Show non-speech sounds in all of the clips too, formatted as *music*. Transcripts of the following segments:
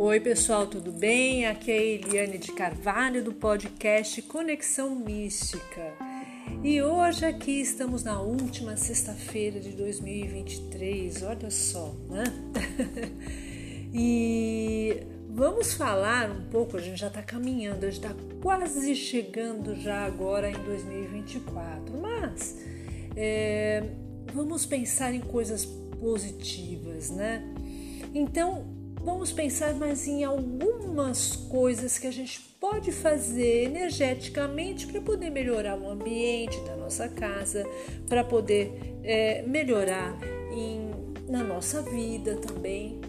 Oi, pessoal, tudo bem? Aqui é a Eliane de Carvalho do podcast Conexão Mística. E hoje aqui estamos na última sexta-feira de 2023, olha só, né? *laughs* e vamos falar um pouco, a gente já está caminhando, a gente está quase chegando já agora em 2024, mas é, vamos pensar em coisas positivas, né? Então, vamos pensar mais em algumas coisas que a gente pode fazer energeticamente para poder melhorar o ambiente da nossa casa, para poder é, melhorar em, na nossa vida também.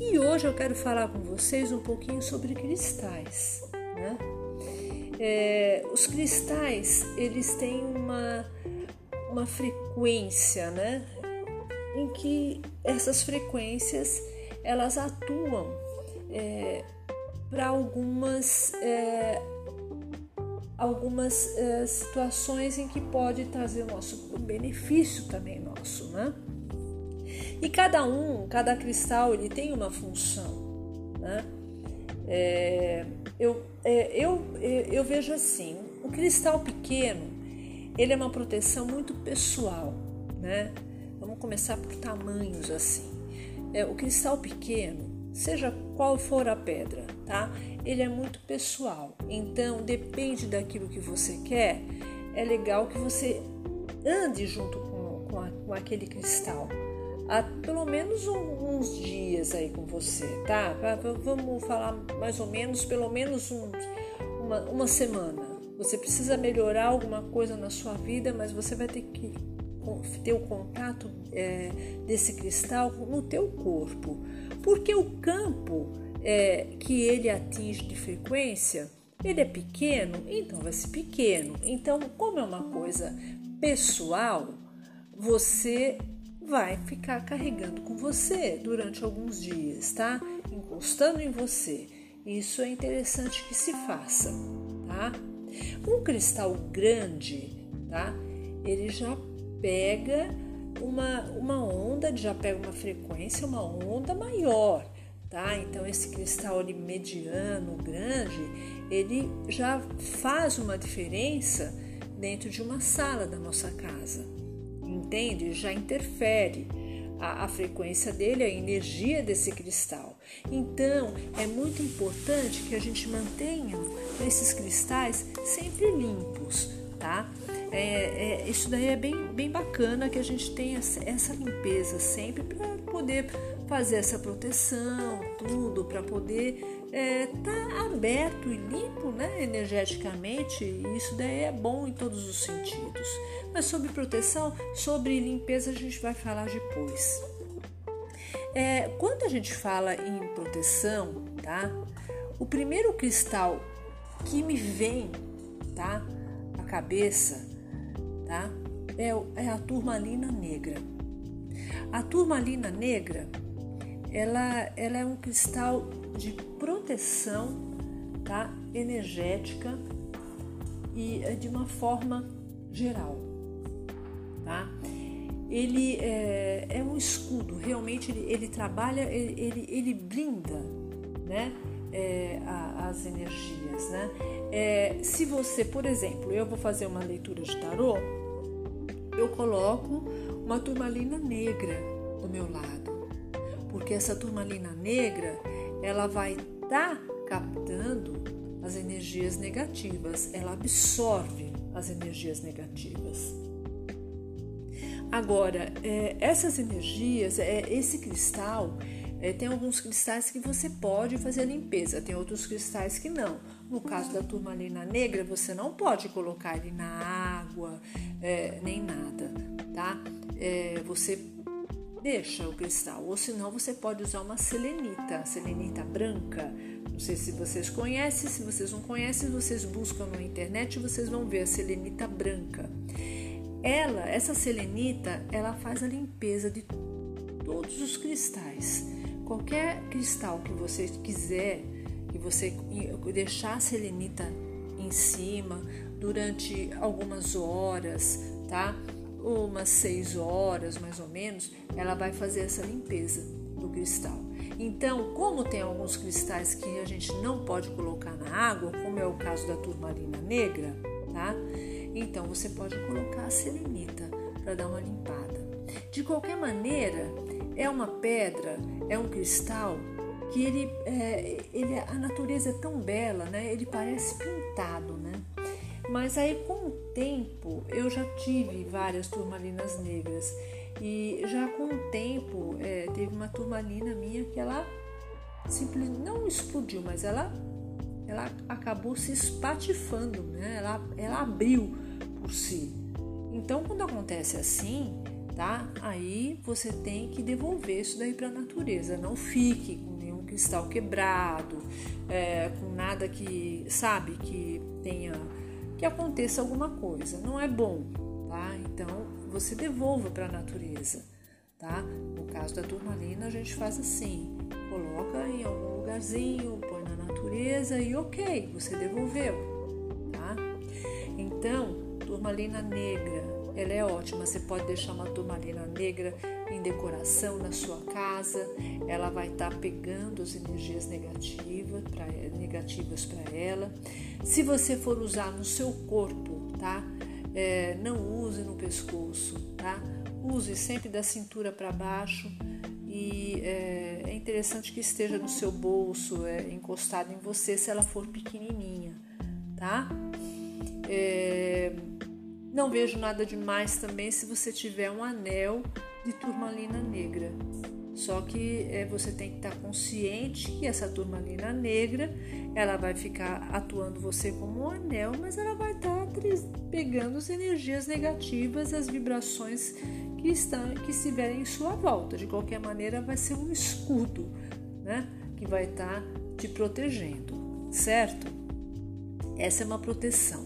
E hoje eu quero falar com vocês um pouquinho sobre cristais. Né? É, os cristais eles têm uma, uma frequência, né? Em que essas frequências elas atuam é, para algumas é, algumas é, situações em que pode trazer o nosso benefício também nosso, né? E cada um, cada cristal, ele tem uma função, né? É, eu, é, eu, eu vejo assim, o cristal pequeno, ele é uma proteção muito pessoal, né? Vamos começar por tamanhos assim é, o cristal pequeno, seja qual for a pedra, tá? Ele é muito pessoal. Então, depende daquilo que você quer. É legal que você ande junto com, com, a, com aquele cristal. Há pelo menos um, uns dias aí com você, tá? Vamos falar mais ou menos, pelo menos um, uma, uma semana. Você precisa melhorar alguma coisa na sua vida, mas você vai ter que ter o contato é, desse cristal no teu corpo, porque o campo é, que ele atinge de frequência ele é pequeno, então vai ser pequeno. Então, como é uma coisa pessoal, você vai ficar carregando com você durante alguns dias, tá? Encostando em você. Isso é interessante que se faça, tá? Um cristal grande, tá? Ele já pega uma, uma onda, já pega uma frequência, uma onda maior, tá? Então esse cristal ali mediano, grande, ele já faz uma diferença dentro de uma sala da nossa casa, entende? Já interfere a, a, frequência dele, a energia desse cristal. Então, é muito importante que a gente mantenha esses cristais sempre limpos, tá? É, é, isso daí é bem, bem bacana que a gente tenha essa limpeza sempre para poder fazer essa proteção, tudo, para poder estar é, tá aberto e limpo né, energeticamente. Isso daí é bom em todos os sentidos. Mas sobre proteção, sobre limpeza, a gente vai falar depois. É, quando a gente fala em proteção, tá? O primeiro cristal que me vem, tá? A cabeça tá? É, é a turmalina negra. A turmalina negra, ela, ela é um cristal de proteção, tá? Energética e é de uma forma geral, tá? Ele é, é um escudo, realmente ele, ele trabalha, ele, ele, ele blinda, né? É, a, as energias, né? É, se você, por exemplo, eu vou fazer uma leitura de tarô, eu coloco uma turmalina negra do meu lado, porque essa turmalina negra ela vai estar tá captando as energias negativas, ela absorve as energias negativas. Agora, é, essas energias, é, esse cristal, é, tem alguns cristais que você pode fazer limpeza, tem outros cristais que não. No caso da turmalina negra, você não pode colocar ele na água, é, nem nada, tá? É, você deixa o cristal, ou senão você pode usar uma selenita, selenita branca. Não sei se vocês conhecem, se vocês não conhecem, vocês buscam na internet e vocês vão ver a selenita branca. Ela, essa selenita, ela faz a limpeza de todos os cristais. Qualquer cristal que você quiser, que você deixar a selenita em cima durante algumas horas, tá? Umas seis horas mais ou menos, ela vai fazer essa limpeza do cristal. Então, como tem alguns cristais que a gente não pode colocar na água, como é o caso da turmalina negra, tá? Então você pode colocar a selenita para dar uma limpada. De qualquer maneira, é uma pedra, é um cristal que ele, é, ele a natureza é tão bela, né? Ele parece pintado, né? Mas aí com o tempo eu já tive várias turmalinas negras e já com o tempo é, teve uma turmalina minha que ela simplesmente não explodiu, mas ela ela acabou se espatifando, né? Ela, ela abriu por si. Então quando acontece assim, tá? Aí você tem que devolver isso daí para a natureza. Não fique com nenhum cristal quebrado, é, com nada que sabe que tenha que aconteça alguma coisa. Não é bom, tá? Então você devolva para a natureza, tá? No caso da turmalina a gente faz assim, coloca em algum lugarzinho, põe na natureza e ok, você devolveu, tá? Então turmalina negra ela é ótima. Você pode deixar uma turmalina negra em decoração na sua casa. Ela vai estar tá pegando as energias negativas para negativas para ela. Se você for usar no seu corpo, tá? É, não use no pescoço, tá? Use sempre da cintura para baixo e é, é, interessante que esteja no seu bolso, é, encostado em você, se ela for pequenininha, tá? É, não vejo nada demais também se você tiver um anel de turmalina negra. Só que é, você tem que estar consciente que essa turmalina negra ela vai ficar atuando você como um anel, mas ela vai estar pegando as energias negativas, as vibrações que estão que estiverem em sua volta. De qualquer maneira, vai ser um escudo, né, que vai estar te protegendo, certo? Essa é uma proteção.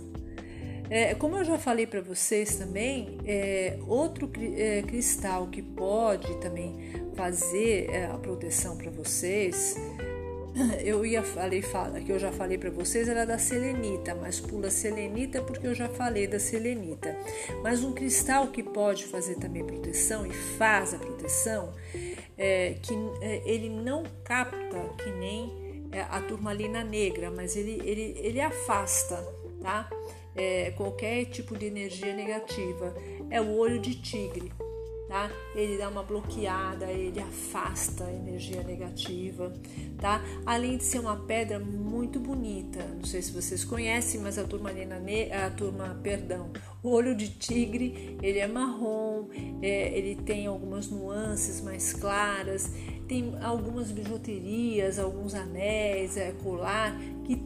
É, como eu já falei para vocês também, é, outro é, cristal que pode também fazer é, a proteção para vocês, *clears throat* eu ia falei fala, que eu já falei para vocês era da selenita, mas pula selenita porque eu já falei da selenita. Mas um cristal que pode fazer também proteção e faz a proteção, é, que é, ele não capta que nem a turmalina negra, mas ele, ele, ele afasta, tá? É, qualquer tipo de energia negativa. É o olho de tigre, tá? Ele dá uma bloqueada, ele afasta a energia negativa, tá? Além de ser uma pedra muito bonita, não sei se vocês conhecem, mas a turmalina, a turma, perdão, o olho de tigre, ele é marrom, é, ele tem algumas nuances mais claras, tem algumas bijuterias, alguns anéis, é, colar que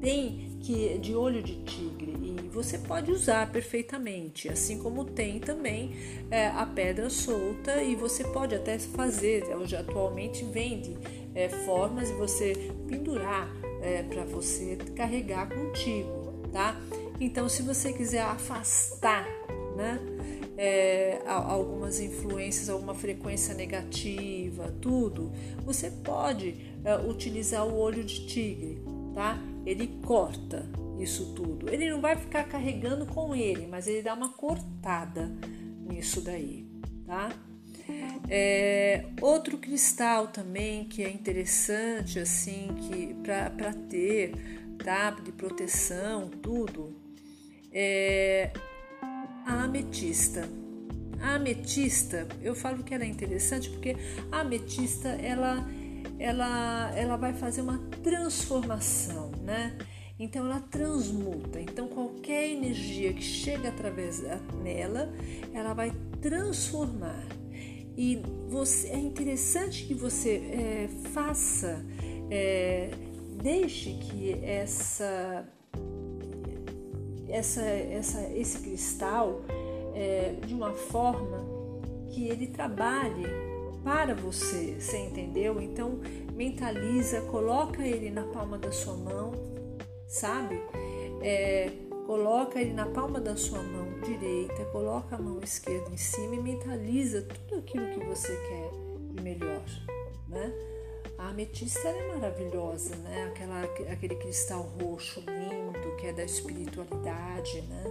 tem que de olho de tigre você pode usar perfeitamente, assim como tem também é, a pedra solta e você pode até fazer, hoje atualmente vende é, formas de você pendurar é, para você carregar contigo, tá? Então, se você quiser afastar, né? É, algumas influências, alguma frequência negativa, tudo, você pode é, utilizar o olho de tigre, tá? ele corta isso tudo. Ele não vai ficar carregando com ele, mas ele dá uma cortada nisso daí, tá? É, outro cristal também que é interessante assim que para ter tá de proteção tudo é a ametista a ametista eu falo que ela é interessante porque a ametista ela ela, ela vai fazer uma transformação, né? Então ela transmuta. Então qualquer energia que chega através dela, ela vai transformar. E você, é interessante que você é, faça, é, deixe que essa, essa, essa, esse cristal é, de uma forma que ele trabalhe para você, você entendeu? Então mentaliza, coloca ele na palma da sua mão, sabe? É, coloca ele na palma da sua mão direita, coloca a mão esquerda em cima e mentaliza tudo aquilo que você quer de melhor, né? A ametista é maravilhosa, né? Aquela, aquele cristal roxo lindo que é da espiritualidade, né?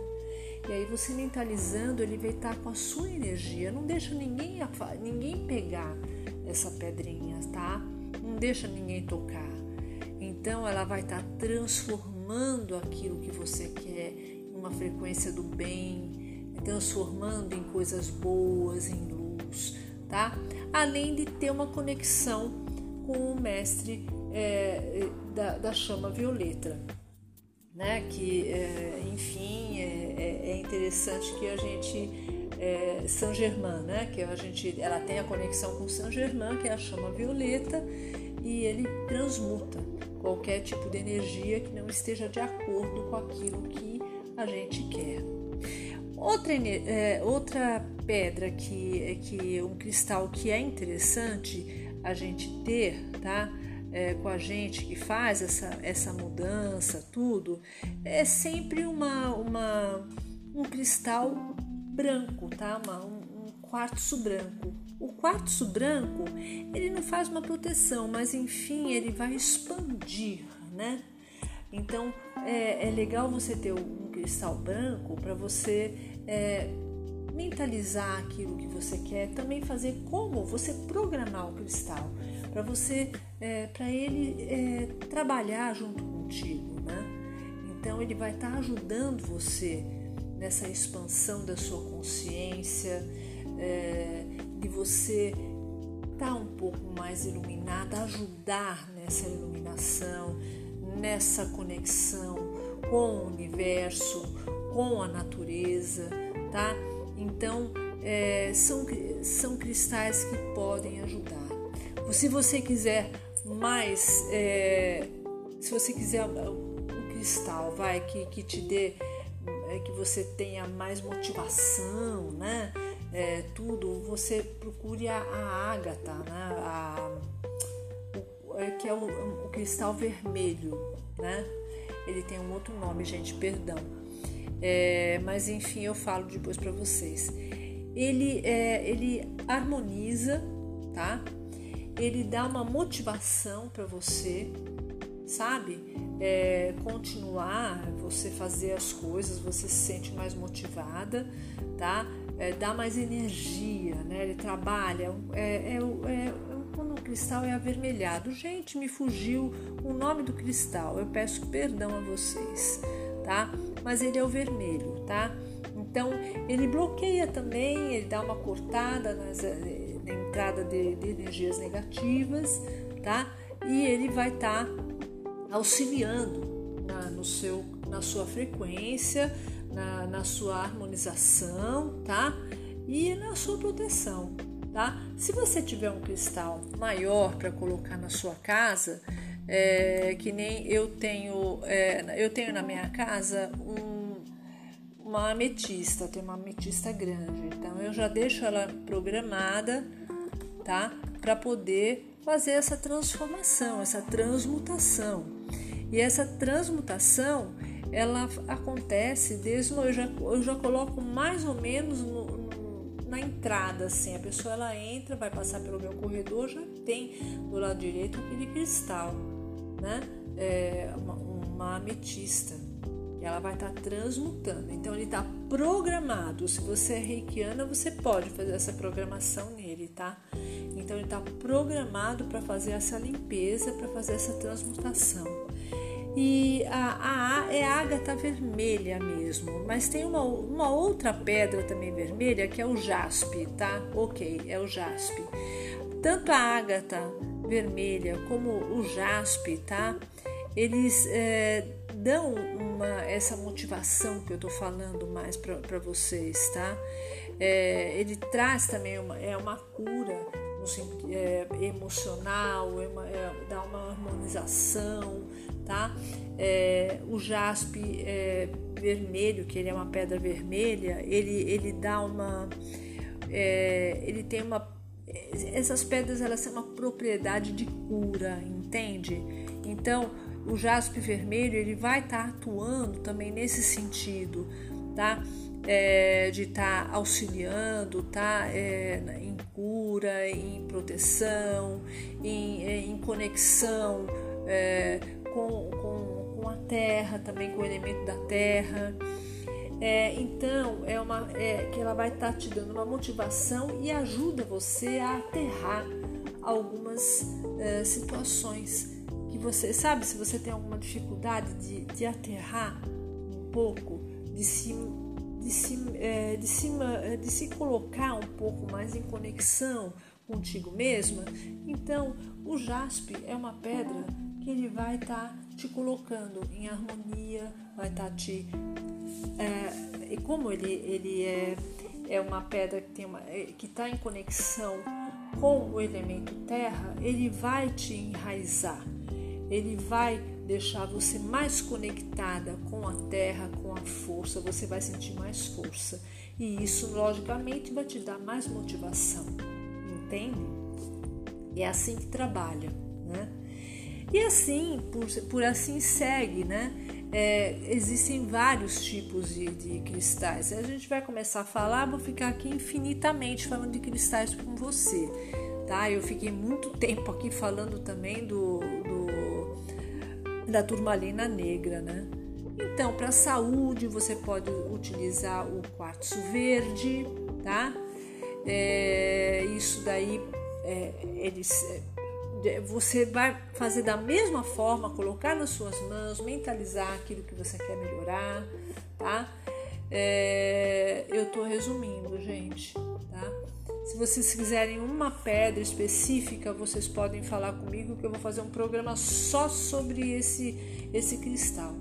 E aí você mentalizando, ele vai estar com a sua energia. Não deixa ninguém, ninguém pegar essa pedrinha, tá? não deixa ninguém tocar. Então ela vai estar tá transformando aquilo que você quer em uma frequência do bem, transformando em coisas boas, em luz, tá? Além de ter uma conexão com o mestre é, da, da, chama violeta, né? Que, é, enfim, é, é, é interessante que a gente é, Saint Germain, né? Que a gente, ela tem a conexão com Saint Germain, que é a chama violeta, e ele transmuta qualquer tipo de energia que não esteja de acordo com aquilo que a gente quer. Outra, é, outra pedra que, que um cristal que é interessante a gente ter, tá? É, com a gente que faz essa, essa mudança, tudo, é sempre uma, uma, um cristal branco, tá? Uma, um, um quartzo branco. O quartzo branco, ele não faz uma proteção, mas enfim, ele vai expandir, né? Então é, é legal você ter um cristal branco para você é, mentalizar aquilo que você quer, também fazer como você programar o cristal para você, é, para ele é, trabalhar junto contigo, né? Então ele vai estar tá ajudando você nessa expansão da sua consciência, é, de você estar tá um pouco mais iluminada, ajudar nessa iluminação, nessa conexão com o universo, com a natureza, tá? Então, é, são, são cristais que podem ajudar. Se você quiser mais, é, se você quiser um cristal, vai, que, que te dê é, que você tenha mais motivação, né? É, tudo, você procure a, a ágata, né? A, o, é, que é o, o, cristal vermelho, né? Ele tem um outro nome, gente, perdão. É, mas enfim, eu falo depois para vocês. Ele, é, ele harmoniza, tá? Ele dá uma motivação para você, sabe? É, continuar, você fazer as coisas, você se sente mais motivada, tá? É, dá mais energia, né? Ele trabalha, é, é, é, quando o cristal é avermelhado. Gente, me fugiu o nome do cristal, eu peço perdão a vocês, tá? Mas ele é o vermelho, tá? Então, ele bloqueia também, ele dá uma cortada nas, eh, na entrada de, de energias negativas, tá? E ele vai estar tá auxiliando na, no seu, na sua frequência, na, na sua harmonização, tá? E na sua proteção, tá? Se você tiver um cristal maior para colocar na sua casa, é, que nem eu tenho, é, eu tenho na minha casa um, uma ametista, tem uma ametista grande, então eu já deixo ela programada, tá? Para poder fazer essa transformação, essa transmutação. E essa transmutação ela acontece desde eu já, eu já coloco mais ou menos no, no, na entrada assim. A pessoa ela entra vai passar pelo meu corredor já tem do lado direito aquele cristal né? É uma, uma ametista e ela vai estar tá transmutando. Então ele está programado. Se você é reikiana você pode fazer essa programação nele tá? Então ele está programado para fazer essa limpeza para fazer essa transmutação e a, a é ágata vermelha mesmo, mas tem uma, uma outra pedra também vermelha que é o jaspe, tá? Ok, é o jaspe. Tanto a ágata vermelha como o jaspe, tá? Eles é, dão uma, essa motivação que eu tô falando mais para vocês, tá? É, ele traz também uma, é uma cura emocional, é uma, é, dá uma harmonização, tá? É, o jaspe é, vermelho, que ele é uma pedra vermelha, ele, ele dá uma. É, ele tem uma. Essas pedras elas têm uma propriedade de cura, entende? Então, o jaspe vermelho ele vai estar tá atuando também nesse sentido, tá? É, de estar tá auxiliando, tá? É, em cura, em proteção, em, em conexão é, com, com, com a terra, também com o elemento da terra. É, então, é uma é, que ela vai estar tá te dando uma motivação e ajuda você a aterrar algumas situações que você sabe se você tem alguma dificuldade de, de aterrar um pouco, de se, de, se, é, de, se, de se colocar um pouco mais em conexão contigo mesma, então o jaspe é uma pedra que ele vai estar tá te colocando em harmonia, vai estar tá te é, e como ele, ele é, é uma pedra que tem é, está em conexão com o elemento terra, ele vai te enraizar, ele vai deixar você mais conectada com a terra, com a força, você vai sentir mais força e isso logicamente vai te dar mais motivação, entende? É assim que trabalha, né? E assim, por, por assim segue, né? É, existem vários tipos de, de, cristais. A gente vai começar a falar, vou ficar aqui infinitamente falando de cristais com você, tá? Eu fiquei muito tempo aqui falando também do, do da turmalina negra, né? Então, para saúde, você pode utilizar o quartzo verde, tá? É, isso daí, é, eles você vai fazer da mesma forma, colocar nas suas mãos, mentalizar aquilo que você quer melhorar, tá? É, eu estou resumindo, gente, vocês quiserem uma pedra específica, vocês podem falar comigo que eu vou fazer um programa só sobre esse, esse cristal.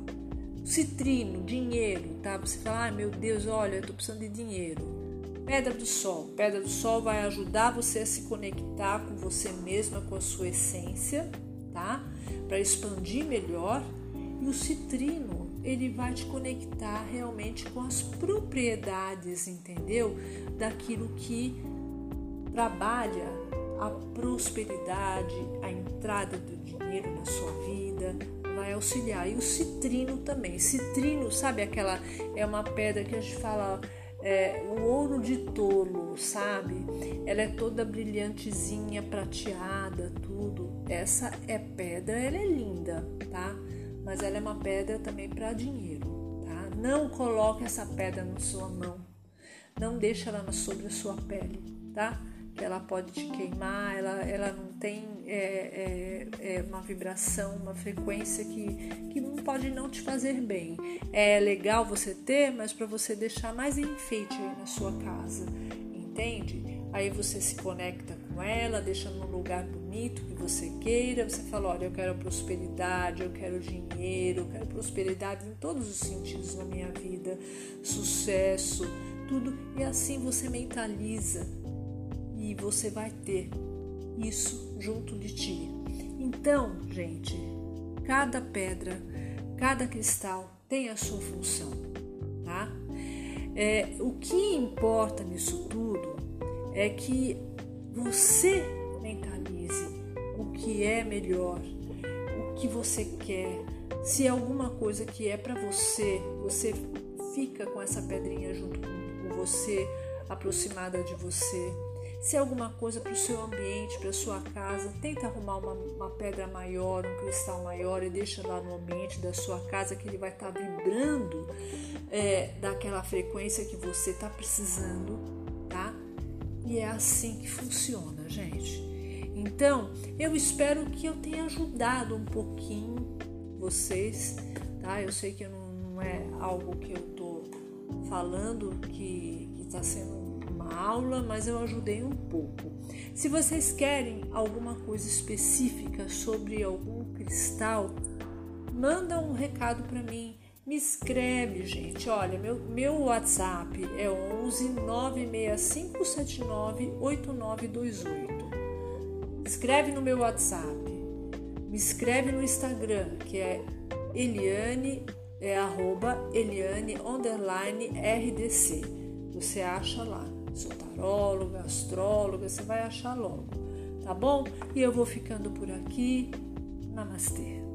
Citrino, dinheiro, tá? Você fala, ai meu Deus, olha, eu tô precisando de dinheiro Pedra do Sol. Pedra do Sol vai ajudar você a se conectar com você mesma, com a sua essência, tá? Para expandir melhor. E o citrino, ele vai te conectar realmente com as propriedades, entendeu? Daquilo que trabalha a prosperidade, a entrada do dinheiro na sua vida, vai auxiliar. E o citrino também. Citrino, sabe aquela é uma pedra que a gente fala é, o ouro de tolo, sabe? Ela é toda brilhantezinha, prateada, tudo. Essa é pedra, ela é linda, tá? Mas ela é uma pedra também para dinheiro, tá? Não coloque essa pedra na sua mão. Não deixe ela sobre a sua pele, tá? Ela pode te queimar, ela, ela não tem é, é, é uma vibração, uma frequência que, que pode não te fazer bem. É legal você ter, mas para você deixar mais enfeite aí na sua casa, entende? Aí você se conecta com ela, deixa num lugar bonito que você queira. Você fala: Olha, eu quero prosperidade, eu quero dinheiro, eu quero prosperidade em todos os sentidos na minha vida, sucesso, tudo. E assim você mentaliza e você vai ter isso junto de ti. Então, gente, cada pedra Cada cristal tem a sua função, tá? É, o que importa nisso tudo é que você mentalize o que é melhor, o que você quer. Se é alguma coisa que é para você, você fica com essa pedrinha junto com você, aproximada de você se é alguma coisa para o seu ambiente, para sua casa, tenta arrumar uma, uma, pedra maior, um cristal maior e deixa lá no ambiente da sua casa que ele vai estar tá vibrando é, daquela frequência que você está precisando, tá? E é assim que funciona, gente. Então, eu espero que eu tenha ajudado um pouquinho vocês, tá? Eu sei que não, não é algo que eu tô falando que está sendo aula, mas eu ajudei um pouco. Se vocês querem alguma coisa específica sobre algum cristal, manda um recado para mim. Me escreve, gente. Olha, meu, meu WhatsApp é 11 96579 8928. Escreve no meu WhatsApp. Me escreve no Instagram, que é Eliane, é arroba Eliane underline RDC. Você acha lá sou taróloga, astróloga, você vai achar logo, tá bom? E eu vou ficando por aqui. Namastê.